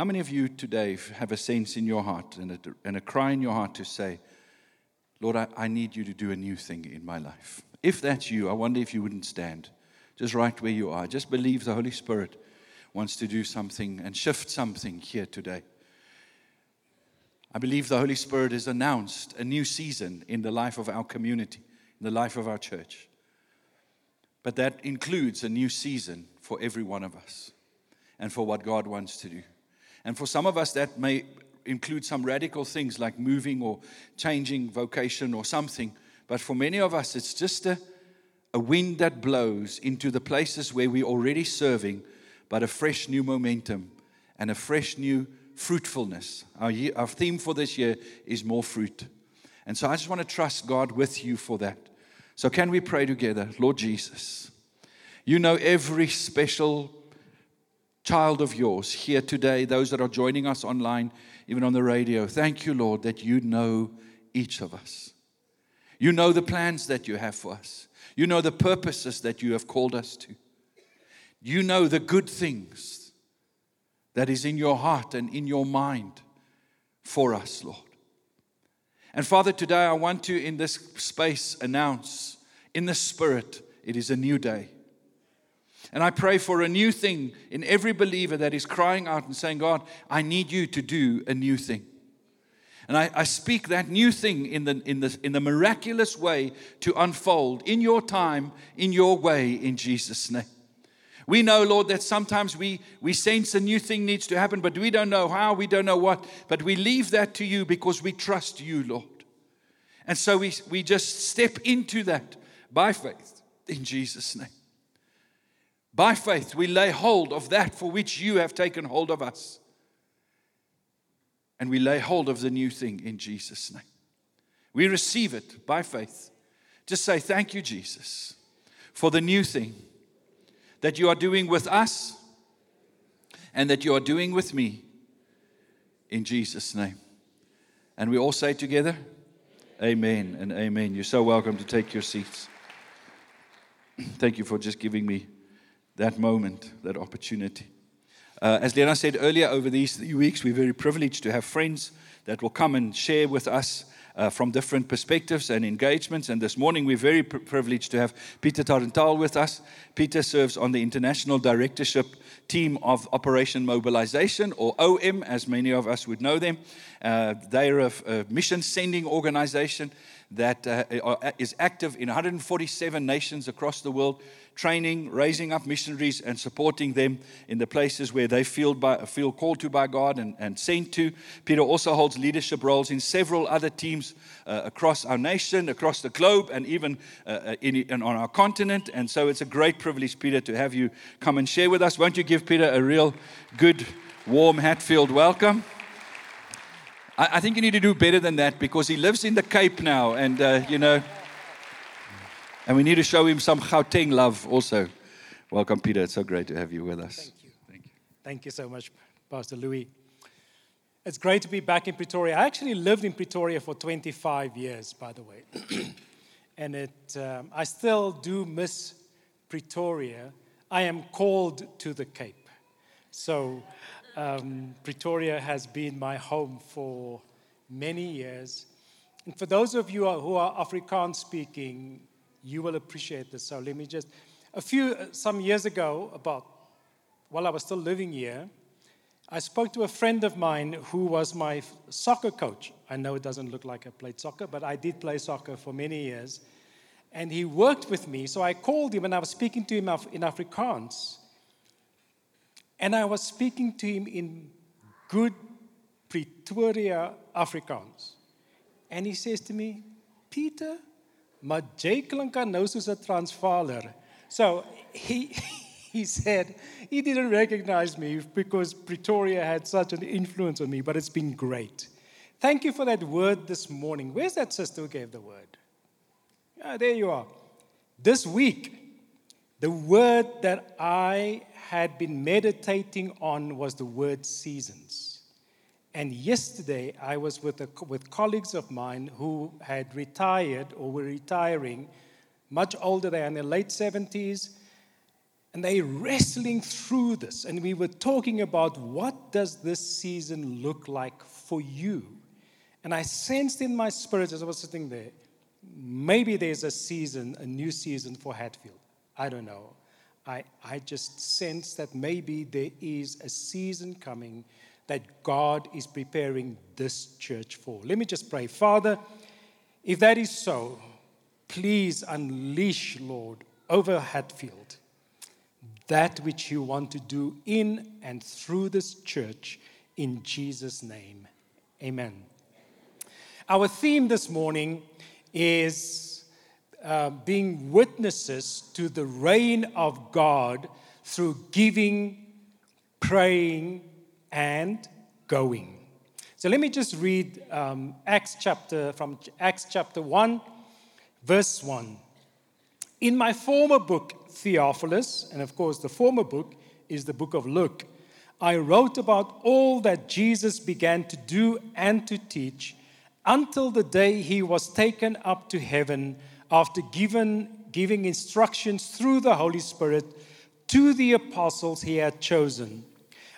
How many of you today have a sense in your heart and a, and a cry in your heart to say, Lord, I, I need you to do a new thing in my life? If that's you, I wonder if you wouldn't stand just right where you are. Just believe the Holy Spirit wants to do something and shift something here today. I believe the Holy Spirit has announced a new season in the life of our community, in the life of our church. But that includes a new season for every one of us and for what God wants to do. And for some of us, that may include some radical things like moving or changing vocation or something. But for many of us, it's just a, a wind that blows into the places where we're already serving, but a fresh new momentum and a fresh new fruitfulness. Our, year, our theme for this year is more fruit. And so I just want to trust God with you for that. So, can we pray together? Lord Jesus, you know every special child of yours here today, those that are joining us online, even on the radio. Thank you, Lord, that you know each of us. You know the plans that you have for us, you know the purposes that you have called us to. You know the good things that is in your heart and in your mind for us, Lord. And Father, today I want to, in this space, announce in the Spirit, it is a new day. And I pray for a new thing in every believer that is crying out and saying, God, I need you to do a new thing. And I, I, speak that new thing in the, in, the, in the miraculous way to unfold in your time, in your way, in Jesus' name. We know, Lord, that sometimes we, we sense a new thing needs to happen, but we don't know how, we don't know what. But we leave that to you because we trust you, Lord. And so we, we just step into that by faith in Jesus' name. By faith, we lay hold of that for which you have taken hold of us. And we lay hold of the new thing in Jesus' name. We receive it by faith. Just say, Thank you, Jesus, for the new thing that you are doing with us and that you are doing with me in Jesus' name. And we all say together, Amen and amen. You're so welcome to take your seats. Thank you for just giving me that moment, that opportunity. Uh, as Lena said earlier, over these weeks, we're very privileged to have friends that will come and share with us uh, from different perspectives and engagements. And this morning, we're very pr- privileged to have Peter Tarantal with us. Peter serves on the International Directorship Team of Operation Mobilization, or OM, as many of us would know them. Uh, they're a, a mission sending organization that uh, is active in 147 nations across the world, training, raising up missionaries, and supporting them in the places where they feel, by, feel called to by God and, and sent to. Peter also holds leadership roles in several other teams uh, across our nation, across the globe, and even uh, uh in, in, on our continent. And so it's a great privilege, Peter, to have you come and share with us. Won't you give Peter a real good, warm Hatfield welcome? I, I, think you need to do better than that because he lives in the Cape now, and uh, you know, and we need to show him some Gauteng love also. Welcome, Peter. It's so great to have you with us. Thank you. Thank you. Thank you so much, Pastor Louis. It's great to be back in Pretoria. I actually lived in Pretoria for 25 years, by the way. and it, um, I still do miss Pretoria. I am called to the Cape. So um, Pretoria has been my home for many years. And for those of you who are Afrikaans speaking, you will appreciate this. So let me just, a few, uh, some years ago, about while I was still living here, I spoke to a friend of mine who was my soccer coach. I know it doesn't look like I played soccer, but I did play soccer for many years. And he worked with me. So I called him and I was speaking to him in Afrikaans. And I was speaking to him in good Pretoria Afrikaans. And he says to me, Peter, maar jy klink nou soos 'n Transvaaler. So he he said he didn't recognize me because Pretoria had such an influence on me, but it's been great. Thank you for that word this morning. Where's that sister who gave the word? Ah, there you are. This week, the word that I had been meditating on was the word seasons. And yesterday, I was with, a, with colleagues of mine who had retired or were retiring, much older, they are in their late 70s. And they wrestling through this. And we were talking about what does this season look like for you? And I sensed in my spirit as I was sitting there, maybe there's a season, a new season for Hatfield. I don't know. I, I just sense that maybe there is a season coming that God is preparing this church for. Let me just pray. Father, if that is so, please unleash, Lord, over Hatfield that which you want to do in and through this church in Jesus' name. Amen. Our theme this morning is uh, being witnesses to the reign of God through giving, praying, and going. So let me just read um, Acts chapter from Acts chapter 1, verse 1. In my former book, Theophilus, and of course, the former book is the book of Luke, I wrote about all that Jesus began to do and to teach until the day he was taken up to heaven after given, giving instructions through the Holy Spirit to the apostles he had chosen.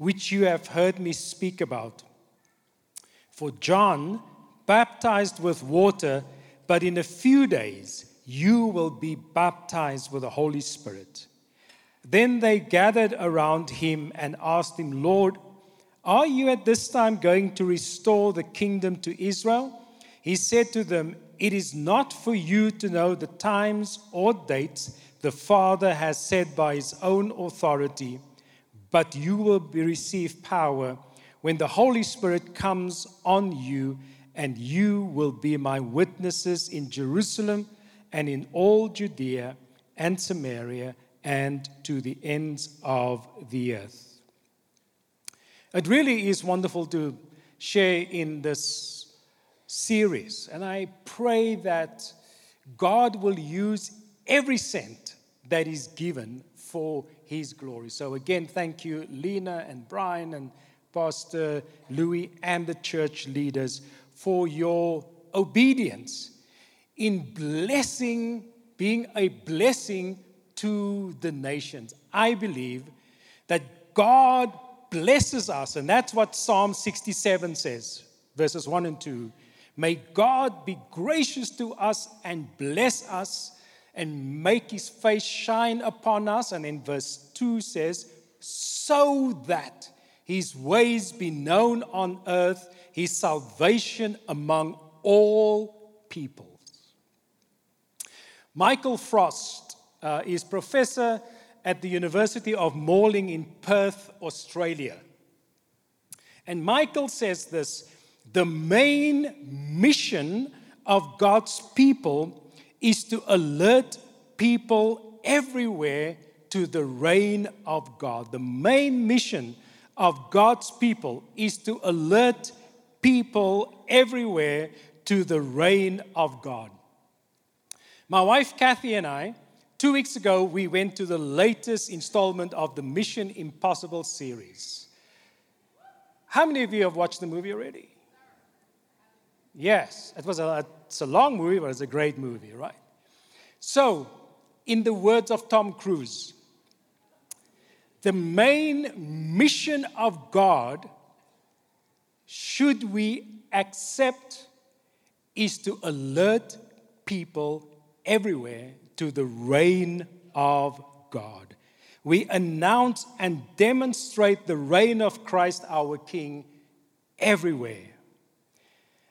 which you have heard me speak about. For John baptized with water, but in a few days, you will be baptized with the Holy Spirit. Then they gathered around him and asked him, Lord, are you at this time going to restore the kingdom to Israel? He said to them, It is not for you to know the times or dates the Father has said by his own authority, but you will receive power when the Holy Spirit comes on you, and you will be my witnesses in Jerusalem and in all Judea and Samaria and to the ends of the earth. It really is wonderful to share in this series, and I pray that God will use every cent that is given for His glory. So, again, thank you, Lena and Brian and Pastor Louis and the church leaders for your obedience in blessing, being a blessing to the nations. I believe that God blesses us, and that's what Psalm 67 says, verses 1 and 2. May God be gracious to us and bless us and make his face shine upon us. And in verse 2 says, so that his ways be known on earth, his salvation among all peoples. Michael Frost uh, is professor at the University of Morling in Perth, Australia. And Michael says this the main mission of God's people is to alert people everywhere to the reign of God. The main mission of God's people is to alert people everywhere to the reign of God. My wife Kathy and I, two weeks ago, we went to the latest installment of the Mission Impossible series. How many of you have watched the movie already? Yes, it was a, it's a long movie, but it's a great movie, right? So, in the words of Tom Cruise, the main mission of God, should we accept, is to alert people everywhere to the reign of God. We announce and demonstrate the reign of Christ our King everywhere.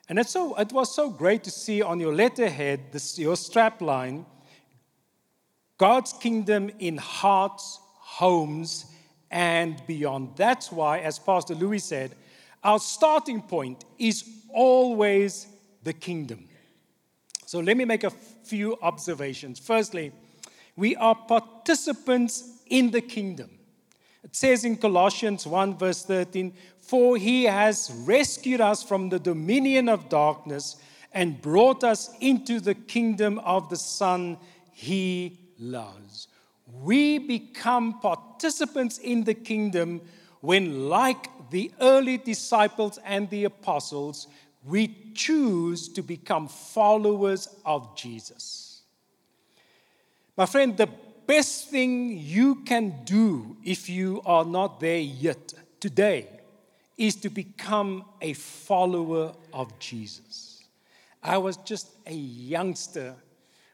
And so, it was so great to see on your letterhead, this, your strap line, God's kingdom in hearts, homes, and beyond. That's why, as Pastor Louis said, our starting point is always the kingdom. So let me make a few observations. Firstly, we are participants in the kingdom. It says in Colossians 1, verse 13, For he has rescued us from the dominion of darkness and brought us into the kingdom of the Son he loves. We become participants in the kingdom when, like the early disciples and the apostles, we choose to become followers of Jesus. My friend, the best thing you can do if you are not there yet today is to become a follower of Jesus. I was just a youngster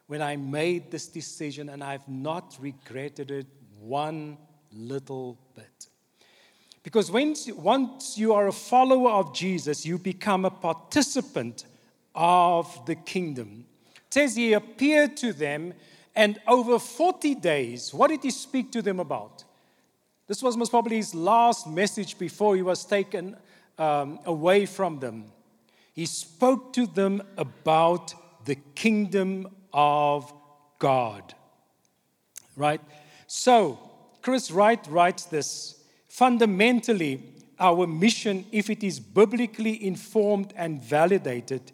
when I made this decision, and I've not regretted it one little bit. Because once, once you are a follower of Jesus, you become a participant of the kingdom. It says he appeared to them, and over 40 days, what did he speak to them about? This was most probably his last message before he was taken um, away from them. He spoke to them about the kingdom of God. Right? So, Chris Wright writes this Fundamentally, our mission, if it is biblically informed and validated,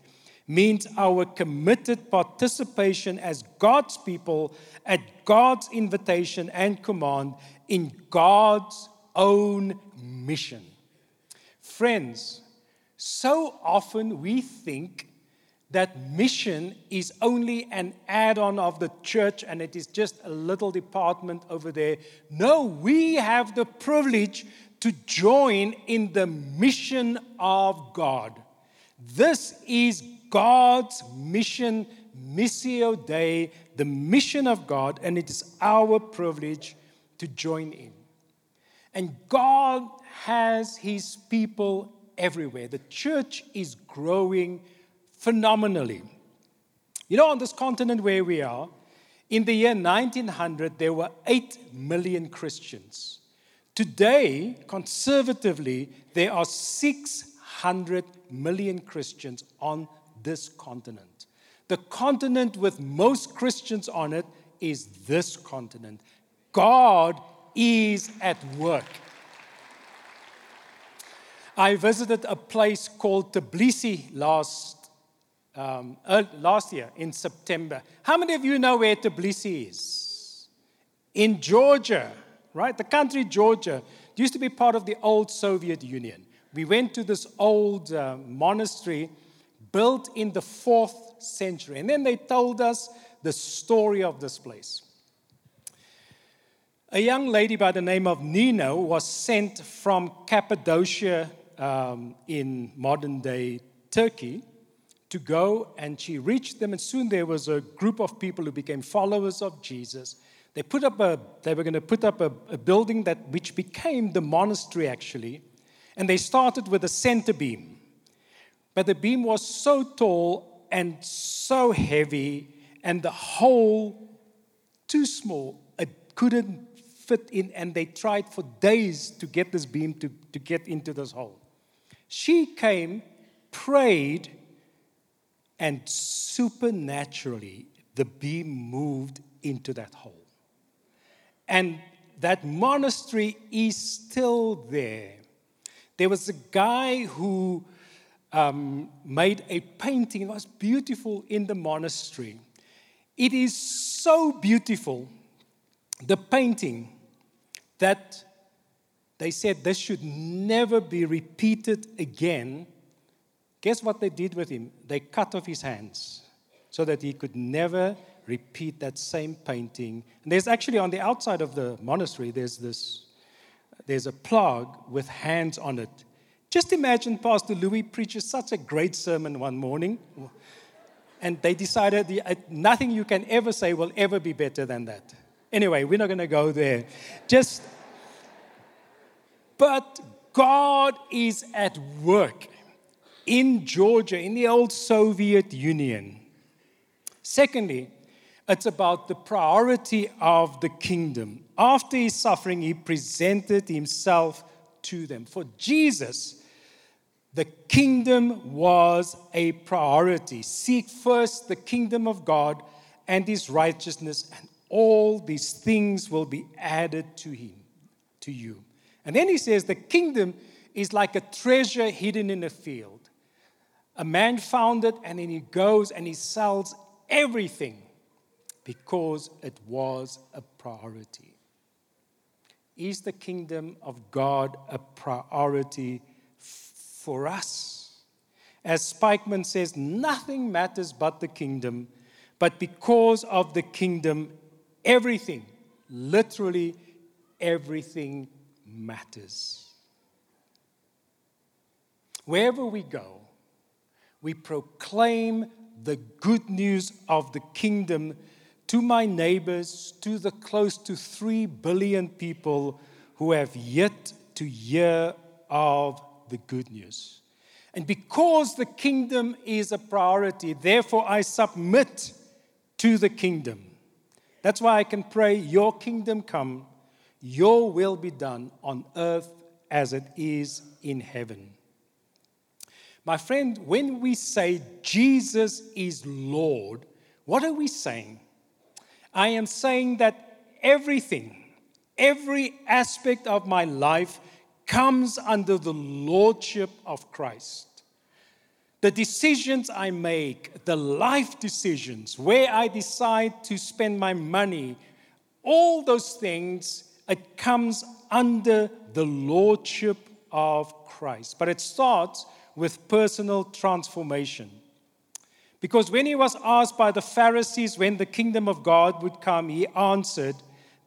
means our committed participation as God's people at God's invitation and command in God's own mission. Friends, so often we think that mission is only an add on of the church and it is just a little department over there. No, we have the privilege to join in the mission of God. This is God's mission, Missio Dei, the mission of God, and it is our privilege to join in. And God has his people everywhere. The church is growing phenomenally. You know, on this continent where we are, in the year 1900, there were 8 million Christians. Today, conservatively, there are 600 million Christians on this continent. The continent with most Christians on it is this continent. God is at work. I visited a place called Tbilisi last um, uh, last year in September. How many of you know where Tbilisi is? In Georgia, right? The country Georgia used to be part of the old Soviet Union. We went to this old uh, monastery built in the fourth century, and then they told us the story of this place. A young lady by the name of Nino was sent from Cappadocia um, in modern day Turkey to go, and she reached them, and soon there was a group of people who became followers of Jesus. They put up a, they were going to put up a, a building that which became the monastery actually, and they started with a center beam. But the beam was so tall and so heavy, and the hole too small. It couldn't fit in, and they tried for days to get this beam to, to get into this hole. She came, prayed, and supernaturally, the beam moved into that hole. And that monastery is still there. There was a guy who um, made a painting, it was beautiful in the monastery. It is so beautiful, the painting, that they said this should never be repeated again Guess what they did with him? They cut off his hands so that he could never repeat that same painting. And there's actually on the outside of the monastery, there's this, there's a plug with hands on it. Just imagine Pastor Louis preaches such a great sermon one morning, and they decided uh, nothing you can ever say will ever be better than that. Anyway, we're not going to go there. Just, but God is at work in Georgia, in the old Soviet Union. Secondly, it's about the priority of the kingdom. After his suffering, he presented himself to them. For Jesus, the kingdom was a priority. Seek first the kingdom of God and his righteousness, and all these things will be added to him. to you. And then he says, The kingdom is like a treasure hidden in a field. A man found it, and then he goes and he sells everything because it was a priority. Is the kingdom of God a priority for us? As Spykman says, nothing matters but the kingdom, but because of the kingdom, everything, literally everything matters. Wherever we go, we proclaim the good news of the kingdom to my neighbors, to the close to 3 billion people who have yet to hear of the good news. And because the kingdom is a priority, therefore I submit to the kingdom. That's why I can pray, Your kingdom come, Your will be done on earth as it is in heaven. My friend, when we say Jesus is Lord, what are we saying? I am saying that everything, every aspect of my life comes under the lordship of Christ. The decisions I make, the life decisions, where I decide to spend my money, all those things, it comes under the lordship of Christ. But it starts with personal transformation. Because when he was asked by the Pharisees when the kingdom of God would come, he answered,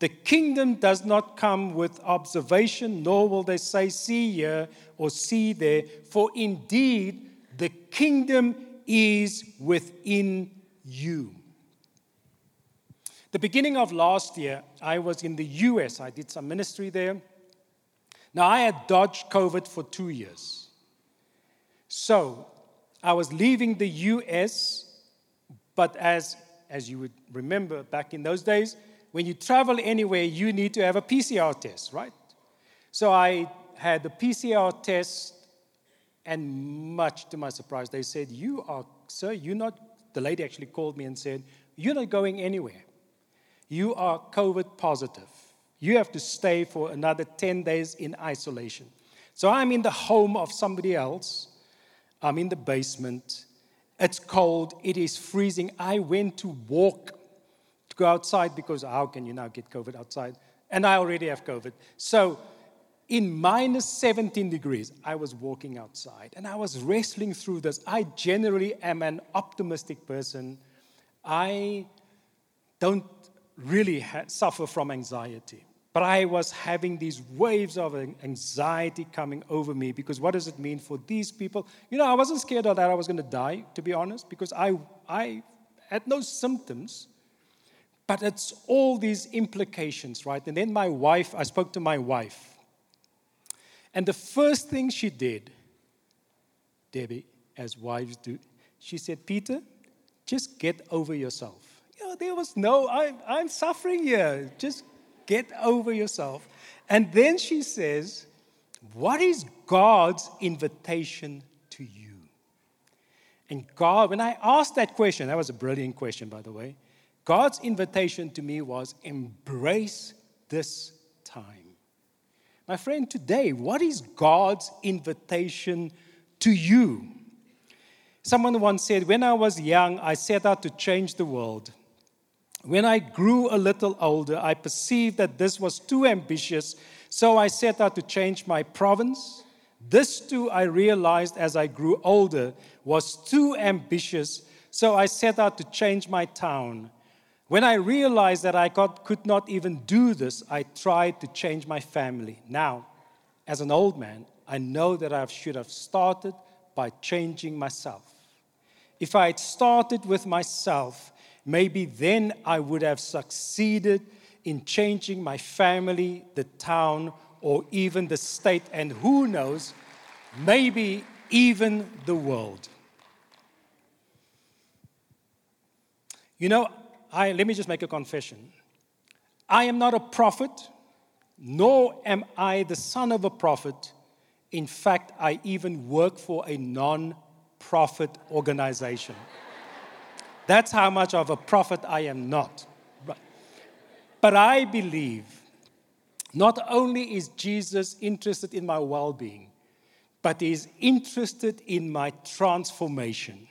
The kingdom does not come with observation, nor will they say, See here or see there, for indeed the kingdom is within you. The beginning of last year, I was in the US. I did some ministry there. Now, I had dodged COVID for two years. So I was leaving the US, but as, as you would remember back in those days, when you travel anywhere, you need to have a PCR test, right? So I had the PCR test, and much to my surprise, they said, You are, sir, you're not, the lady actually called me and said, You're not going anywhere. You are COVID positive. You have to stay for another 10 days in isolation. So I'm in the home of somebody else I'm in the basement. It's cold. It is freezing. I went to walk to go outside because how can you now get COVID outside? And I already have COVID. So, in minus 17 degrees, I was walking outside and I was wrestling through this. I generally am an optimistic person. I don't really ha- suffer from anxiety. But I was having these waves of anxiety coming over me because what does it mean for these people? You know, I wasn't scared of that I was going to die, to be honest, because I, I had no symptoms. But it's all these implications, right? And then my wife, I spoke to my wife. And the first thing she did, Debbie, as wives do, she said, Peter, just get over yourself. You know, there was no, I, I'm suffering here. Just Get over yourself. And then she says, What is God's invitation to you? And God, when I asked that question, that was a brilliant question, by the way. God's invitation to me was embrace this time. My friend, today, what is God's invitation to you? Someone once said, When I was young, I set out to change the world. When I grew a little older, I perceived that this was too ambitious, so I set out to change my province. This too, I realized as I grew older, was too ambitious, so I set out to change my town. When I realized that I could not even do this, I tried to change my family. Now, as an old man, I know that I should have started by changing myself. If I had started with myself, maybe then I would have succeeded in changing my family, the town, or even the state, and who knows, maybe even the world. You know, I, let me just make a confession. I am not a prophet, nor am I the son of a prophet. In fact, I even work for a non profit organization. That's how much of a prophet I am not. But I believe Not only is Jesus interested in my well being, but he is interested in my transformation.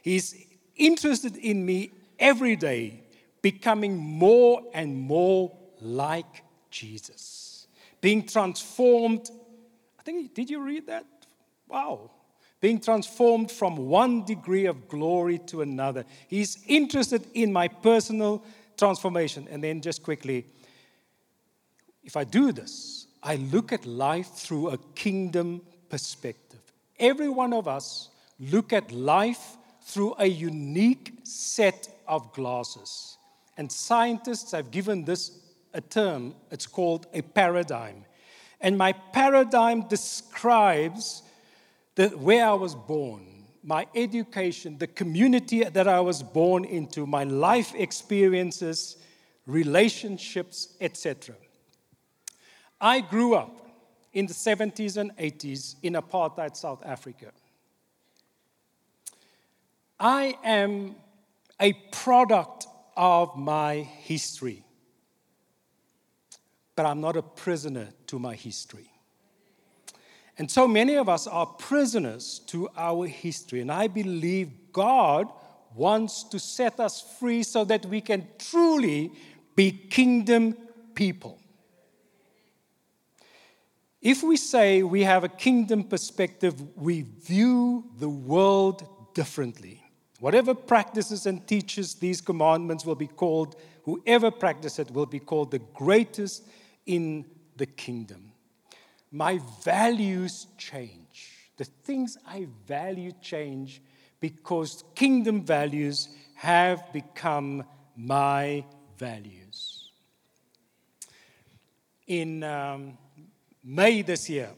He's interested in me every day becoming more and more like Jesus, being transformed. I think, did you read that? Wow. Being transformed from one degree of glory to another. He's interested in my personal transformation. And then, just quickly, if I do this, I look at life through a kingdom perspective. Every one of us look at life through a unique set of glasses. And scientists have given this a term, it's called a paradigm. And my paradigm describes the, where I was born, my education, the community that I was born into, my life experiences, relationships, etc. I grew up in the 70s and 80s in apartheid South Africa. I am a product of my history, but I'm not a prisoner to my history. And so many of us are prisoners to our history, and I believe God wants to set us free so that we can truly be kingdom people. If we say we have a kingdom perspective, we view the world differently. Whatever practices and teaches these commandments will be called, whoever practices it will be called the greatest in the kingdom. My values change. The things I value change because kingdom values have become my values. In um, May this year,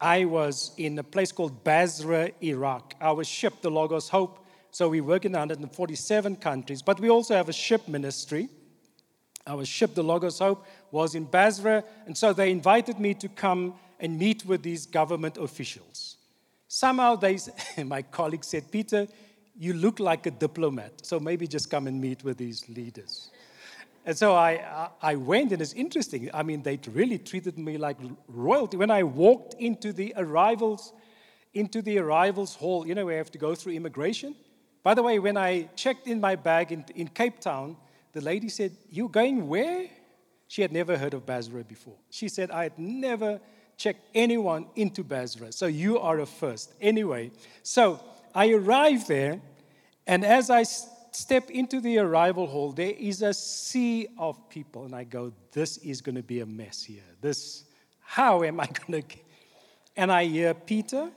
I was in a place called Basra, Iraq. Our ship, the Logos Hope, so we work in 147 countries, but we also have a ship ministry. Our ship, the Logos Hope, was in Basra, and so they invited me to come and meet with these government officials. Somehow, they, my colleague said, Peter, you look like a diplomat, so maybe just come and meet with these leaders. And so I, I went, and it's interesting. I mean, they really treated me like royalty. When I walked into the arrivals, into the arrivals hall, you know, we have to go through immigration. By the way, when I checked in my bag in, in Cape Town, the lady said, You're going where? She had never heard of Basra before. She said, I had never checked anyone into Basra, so you are a first. Anyway, so I arrived there, and as I step into the arrival hall, there is a sea of people, and I go, This is going to be a mess here. This, how am I going to? And I hear Peter.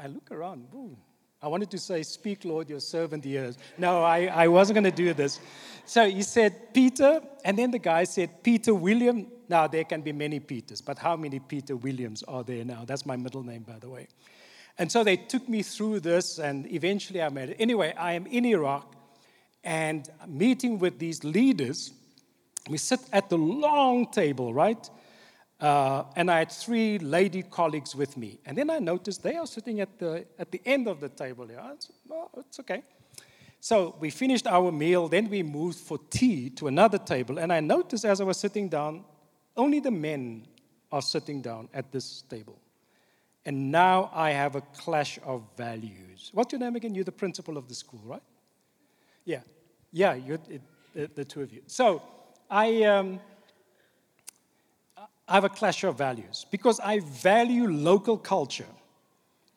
I look around, boom. I wanted to say, Speak, Lord, your servant hears. No, I, I wasn't going to do this. So he said, Peter, and then the guy said, Peter William. Now, there can be many Peters, but how many Peter Williams are there now? That's my middle name, by the way. And so they took me through this, and eventually I made it. Anyway, I am in Iraq and meeting with these leaders. We sit at the long table, right? Uh, and I had three lady colleagues with me. And then I noticed they are sitting at the, at the end of the table here. I said, oh, it's okay. So we finished our meal, then we moved for tea to another table. And I noticed as I was sitting down, only the men are sitting down at this table. And now I have a clash of values. What's your name again? You're the principal of the school, right? Yeah. Yeah, it, the two of you. So I. Um, I have a clash of values because I value local culture,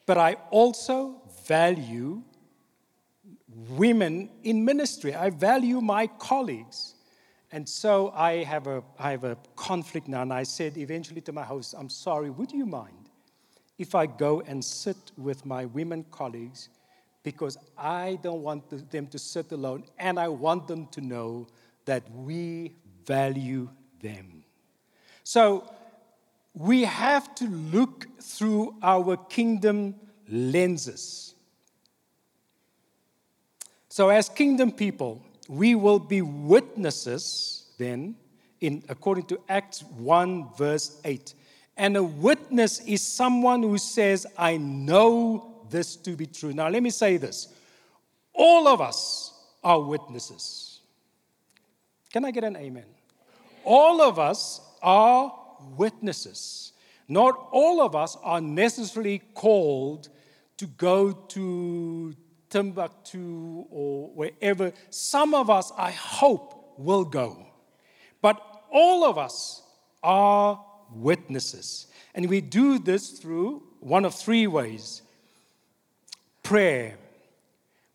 but I also value women in ministry. I value my colleagues. And so I have, a, I have a conflict now. And I said eventually to my host, I'm sorry, would you mind if I go and sit with my women colleagues? Because I don't want them to sit alone, and I want them to know that we value them. So we have to look through our kingdom lenses. So, as kingdom people, we will be witnesses then, in, according to Acts 1, verse 8. And a witness is someone who says, I know this to be true. Now, let me say this all of us are witnesses. Can I get an amen? All of us are witnesses. Not all of us are necessarily called to go to Timbuktu or wherever. Some of us, I hope, will go. But all of us are witnesses. And we do this through one of three ways prayer.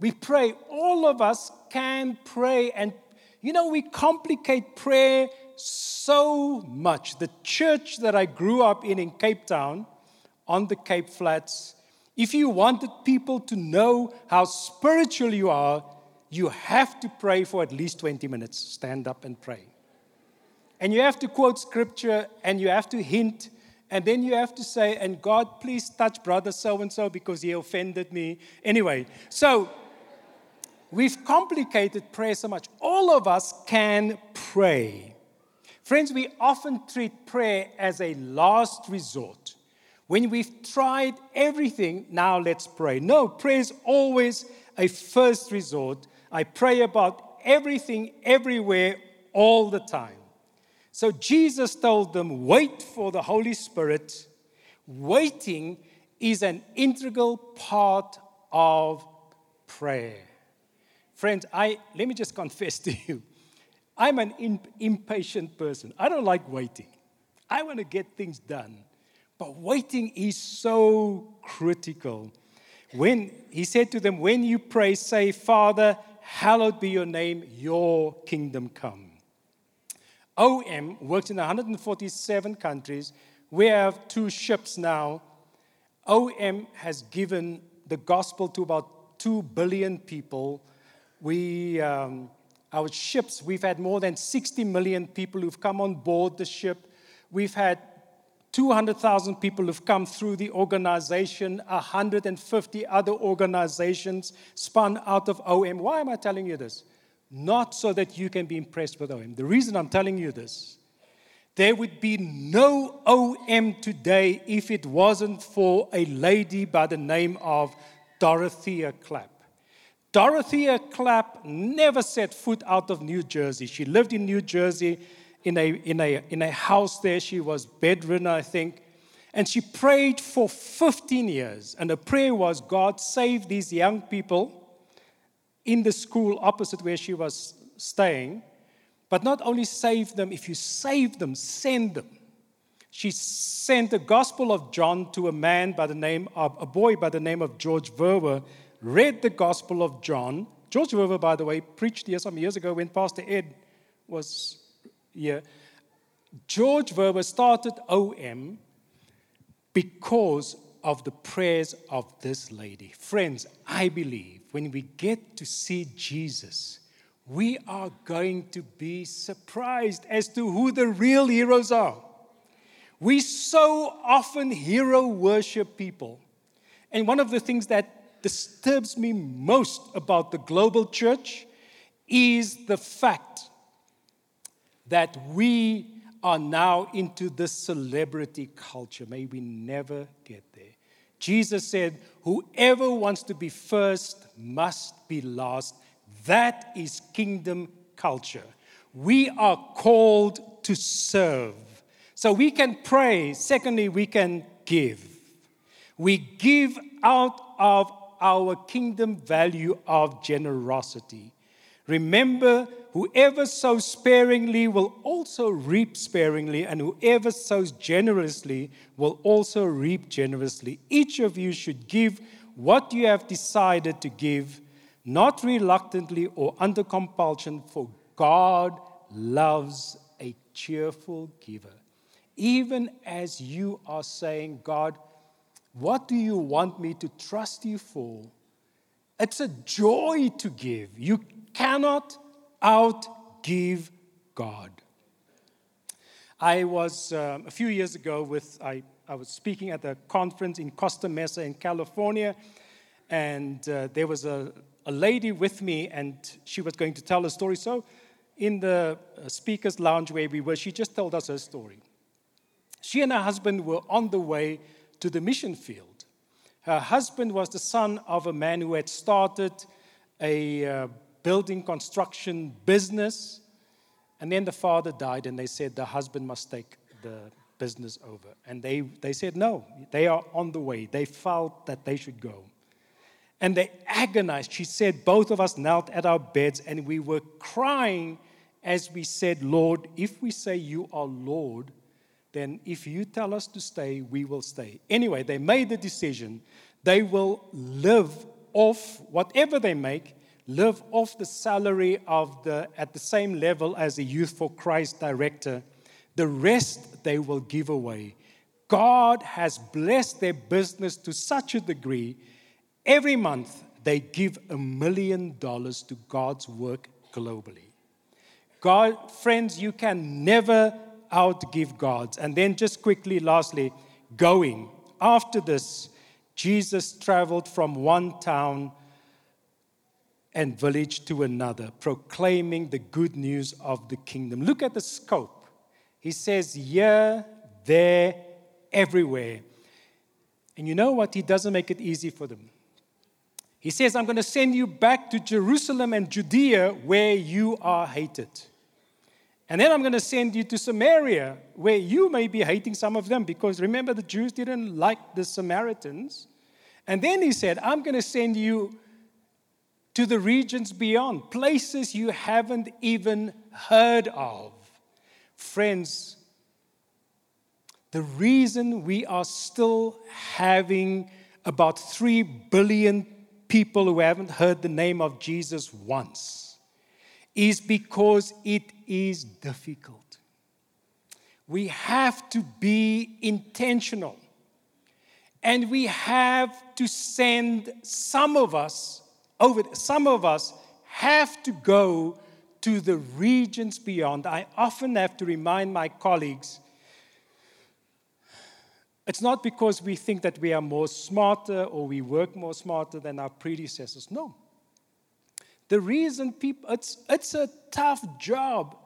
We pray. All of us can pray. And, you know, we complicate prayer so much. The church that I grew up in in Cape Town, on the Cape Flats, if you wanted people to know how spiritual you are, you have to pray for at least 20 minutes. Stand up and pray. And you have to quote scripture and you have to hint and then you have to say, and God, please touch brother so and so because he offended me. Anyway, so we've complicated prayer so much. All of us can pray. Friends, we often treat prayer as a last resort. When we've tried everything, now let's pray. No, prayer is always a first resort. I pray about everything, everywhere, all the time. So Jesus told them, wait for the Holy Spirit. Waiting is an integral part of prayer. Friends, I, let me just confess to you I'm an impatient person. I don't like waiting. I want to get things done. But waiting is so critical. When he said to them, When you pray, say, Father, hallowed be your name, your kingdom come. OM works in 147 countries. We have two ships now. OM has given the gospel to about 2 billion people. We, um, our ships, we've had more than 60 million people who've come on board the ship. We've had 200,000 people who've come through the organization, 150 other organizations spun out of OM. Why am I telling you this? not so that you can be impressed with OM. The reason I'm telling you this, there would be no OM today if it wasn't for a lady by the name of Dorothea Clapp. Dorothea Clapp never set foot out of New Jersey. She lived in New Jersey in a, in a, in a house there. She was bedridden, I think. And she prayed for 15 years. And the prayer was God, save these young people in the school opposite where she was staying. But not only save them, if you save them, send them. She sent the Gospel of John to a man by the name of, a boy by the name of George Verwer, read the Gospel of John. George Verwer, by the way, preached here some years ago when Pastor Ed was here. George Verwer started OM because of the prayers of this lady. Friends, I believe when we get to see Jesus, we are going to be surprised as to who the real heroes are. We so often hero worship people. And one of the things that disturbs me most about the global church is the fact that we are now into this celebrity culture. May we never get there. Jesus said, Whoever wants to be first must be last. That is kingdom culture. We are called to serve. So we can pray. Secondly, we can give. We give out of our kingdom value of generosity. Remember, whoever sows sparingly will also reap sparingly, and whoever sows generously will also reap generously. Each of you should give what you have decided to give, not reluctantly or under compulsion, for God loves a cheerful giver. Even as you are saying, God, what do you want me to trust you for? It's a joy to give. You cannot outgive God. I was um, a few years ago with, I, I was speaking at a conference in Costa Mesa in California, and uh, there was a, a lady with me, and she was going to tell a story. So, in the uh, speaker's lounge where we were, she just told us her story. She and her husband were on the way to the mission field. Her husband was the son of a man who had started a uh, building construction business. And then the father died, and they said the husband must take the business over. And they, they said, no, they are on the way. They felt that they should go. And they agonized. She said, both of us knelt at our beds and we were crying as we said, Lord, if we say you are Lord, then if you tell us to stay, we will stay. Anyway, they made the decision. They will live off whatever they make, live off the salary of the at the same level as the Youth for Christ director. The rest they will give away. God has blessed their business to such a degree Every month, they give a million dollars to God's work globally. God, friends, you can never outgive God. And then, just quickly, lastly, going. After this, Jesus traveled from one town and village to another, proclaiming the good news of the kingdom. Look at the scope. He says, here, there, everywhere. And you know what? He doesn't make it easy for them. He says, I'm going to send you back to Jerusalem and Judea where you are hated. And then I'm going to send you to Samaria where you may be hating some of them because remember, the Jews didn't like the Samaritans. And then he said, I'm going to send you to the regions beyond, places you haven't even heard of. Friends, the reason we are still having about 3 billion people who haven't heard the name of Jesus once is because it is difficult. We have to be intentional. And we have to send some of us over, some of us have to go to the regions beyond. I often have to remind my colleagues it's not because we think that we are more smarter or we work more smarter than our predecessors. No. The reason people, it's, it's a tough job,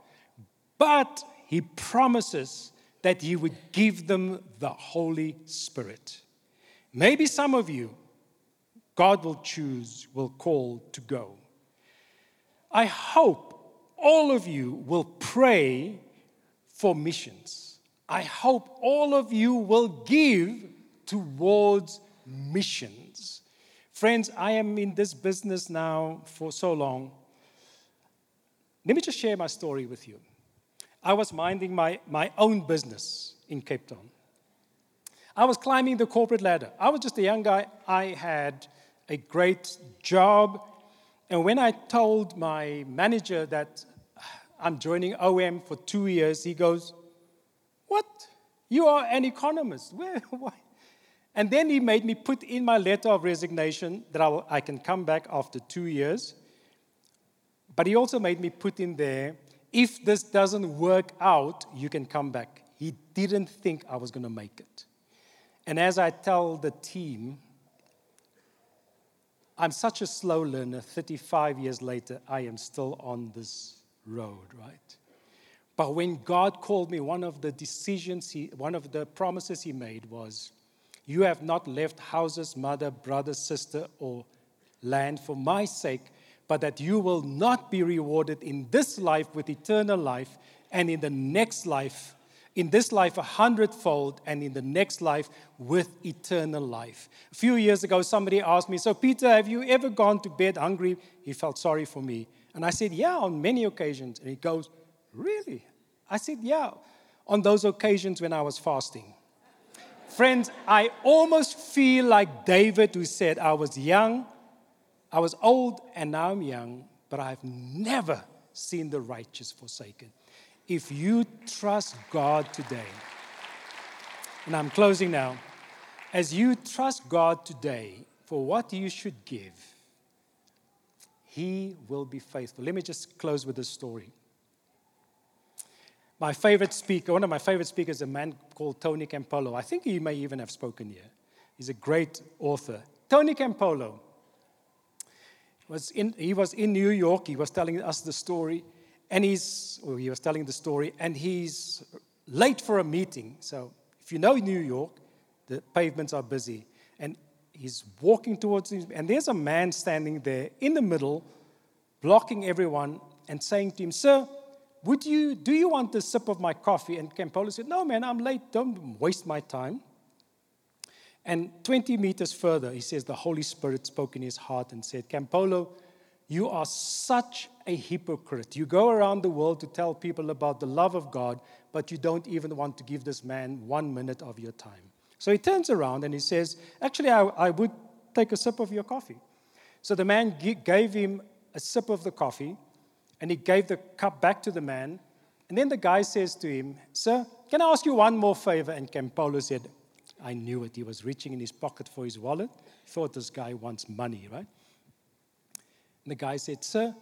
but he promises that he would give them the Holy Spirit. Maybe some of you, God will choose, will call to go. I hope all of you will pray for missions. I hope all of you will give towards missions. Friends, I am in this business now for so long. Let me just share my story with you. I was minding my, my own business in Cape Town. I was climbing the corporate ladder. I was just a young guy. I had a great job. And when I told my manager that ah, I'm joining OM for two years, he goes, what? You are an economist. Where? Why? And then he made me put in my letter of resignation that I, I can come back after two years. But he also made me put in there if this doesn't work out, you can come back. He didn't think I was going to make it. And as I tell the team, I'm such a slow learner. 35 years later, I am still on this road, right? But when God called me, one of the decisions, he, one of the promises He made was, You have not left houses, mother, brother, sister, or land for my sake, but that you will not be rewarded in this life with eternal life, and in the next life, in this life a hundredfold, and in the next life with eternal life. A few years ago, somebody asked me, So, Peter, have you ever gone to bed hungry? He felt sorry for me. And I said, Yeah, on many occasions. And he goes, Really? I said, Yeah, on those occasions when I was fasting. Friends, I almost feel like David who said, I was young, I was old, and now I'm young, but I've never seen the righteous forsaken. If you trust God today, and I'm closing now, as you trust God today for what you should give, He will be faithful. Let me just close with this story. My favorite speaker, one of my favorite speakers, is a man called Tony Campolo. I think he may even have spoken here. He's a great author. Tony Campolo was in, he was in New York. He was telling us the story, and he's, well, he was telling the story, and he's late for a meeting. So if you know New York, the pavements are busy. And he's walking towards him, and there's a man standing there in the middle, blocking everyone, and saying to him, Sir, would you, do you want a sip of my coffee? And Campolo said, No, man, I'm late. Don't waste my time. And 20 meters further, he says, the Holy Spirit spoke in his heart and said, Campolo, you are such a hypocrite. You go around the world to tell people about the love of God, but you don't even want to give this man one minute of your time. So he turns around and he says, Actually, I, I would take a sip of your coffee. So the man g- gave him a sip of the coffee and he gave the cup back to the man. And then the guy says to him, Sir, can I ask you one more favor? And Campolo said, I knew it. He was reaching in his pocket for his wallet. Thought this guy wants money, right? And the guy said, Sir,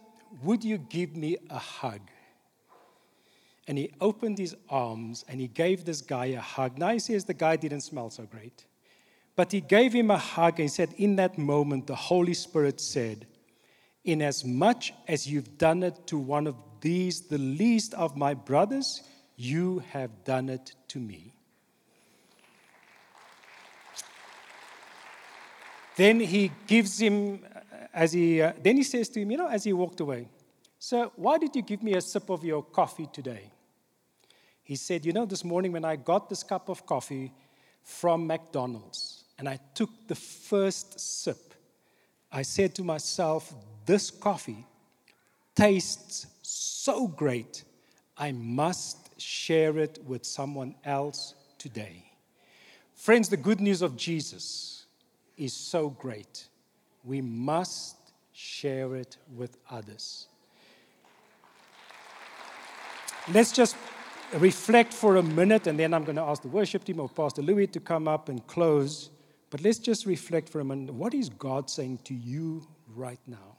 would you give me a hug? And he opened his arms and he gave this guy a hug. Now he says the guy didn't smell so great. But he gave him a hug and he said, In that moment, the Holy Spirit said, Inasmuch as you've done it to one of these, the least of my brothers, you have done it to me. Then he gives him, as he, uh, then he says to him, you know, as he walked away, Sir, why did you give me a sip of your coffee today? He said, You know, this morning when I got this cup of coffee from McDonald's and I took the first sip, I said to myself, This coffee tastes so great, I must share it with someone else today. Friends, the good news of Jesus is so great. We must share it with others. Let's just reflect for a minute, and then I'm going to ask the worship team or Pastor Louis to come up and close. But let's just reflect for a minute. What is God saying to you right now?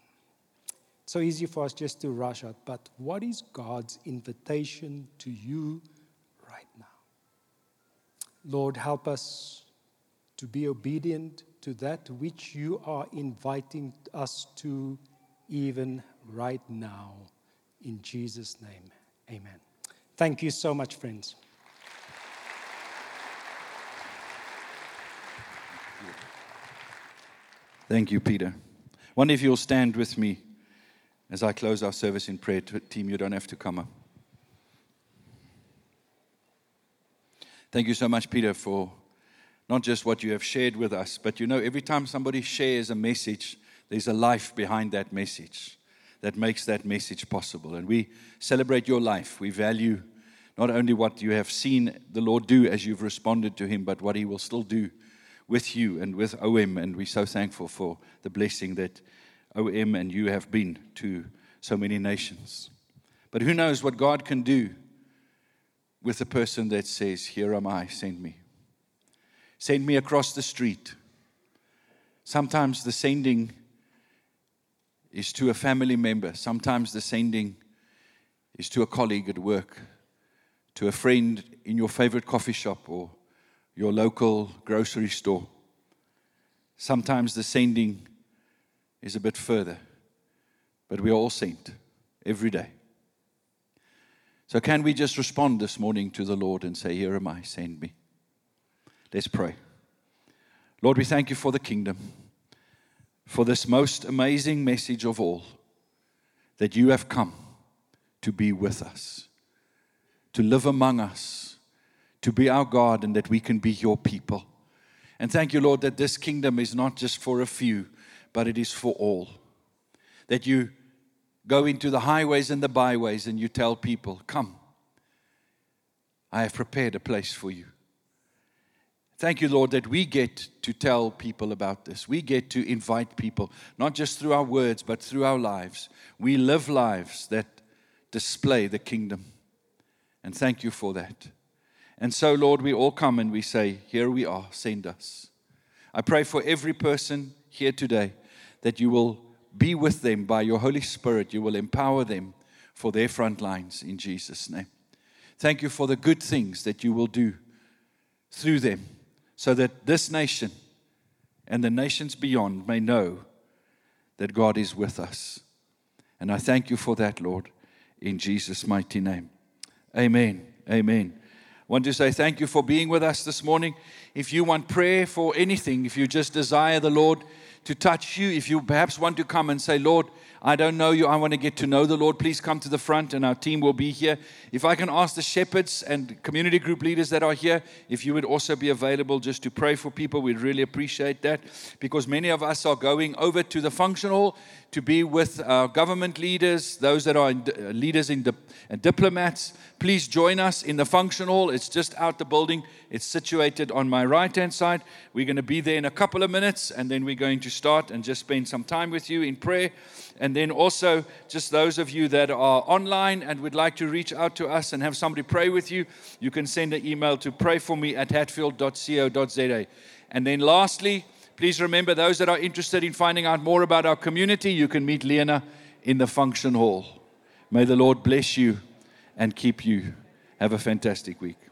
So easy for us just to rush out, but what is God's invitation to you right now? Lord, help us to be obedient to that which you are inviting us to even right now. In Jesus' name, amen. Thank you so much, friends. Thank you, Peter. Wonder if you'll stand with me as I close our service in prayer. Team, you don't have to come up. Thank you so much, Peter, for not just what you have shared with us, but you know, every time somebody shares a message, there's a life behind that message that makes that message possible. And we celebrate your life. We value not only what you have seen the Lord do as you've responded to Him, but what He will still do with you and with OM. And we're so thankful for the blessing that OM and you have been to so many nations. But who knows what God can do with a person that says, Here am I, send me. Send me across the street. Sometimes the sending is to a family member, sometimes the sending is to a colleague at work, to a friend in your favorite coffee shop or your local grocery store. Sometimes the sending is a bit further, but we are all sent every day. So, can we just respond this morning to the Lord and say, Here am I, send me? Let's pray. Lord, we thank you for the kingdom, for this most amazing message of all that you have come to be with us, to live among us, to be our God, and that we can be your people. And thank you, Lord, that this kingdom is not just for a few, but it is for all. That you go into the highways and the byways and you tell people, Come, I have prepared a place for you. Thank you, Lord, that we get to tell people about this. We get to invite people, not just through our words, but through our lives. We live lives that display the kingdom. And thank you for that. And so, Lord, we all come and we say, Here we are, send us. I pray for every person here today that you will be with them by your Holy Spirit. You will empower them for their front lines in Jesus' name. Thank you for the good things that you will do through them so that this nation and the nations beyond may know that God is with us. And I thank you for that, Lord, in Jesus' mighty name. Amen. Amen. I want to say thank you for being with us this morning. If you want prayer for anything, if you just desire the Lord to touch you. If you perhaps want to come and say, Lord, I don't know you. I want to get to know the Lord. Please come to the front and our team will be here. If I can ask the shepherds and community group leaders that are here, if you would also be available just to pray for people, we'd really appreciate that because many of us are going over to the function hall to be with our government leaders, those that are in, uh, leaders in the, and diplomats. Please join us in the function hall. It's just out the building. It's situated on my right hand side. We're going to be there in a couple of minutes and then we're going start and just spend some time with you in prayer. And then also, just those of you that are online and would like to reach out to us and have somebody pray with you, you can send an email to prayforme at hatfield.co.za. And then lastly, please remember those that are interested in finding out more about our community, you can meet Lena in the function hall. May the Lord bless you and keep you. Have a fantastic week.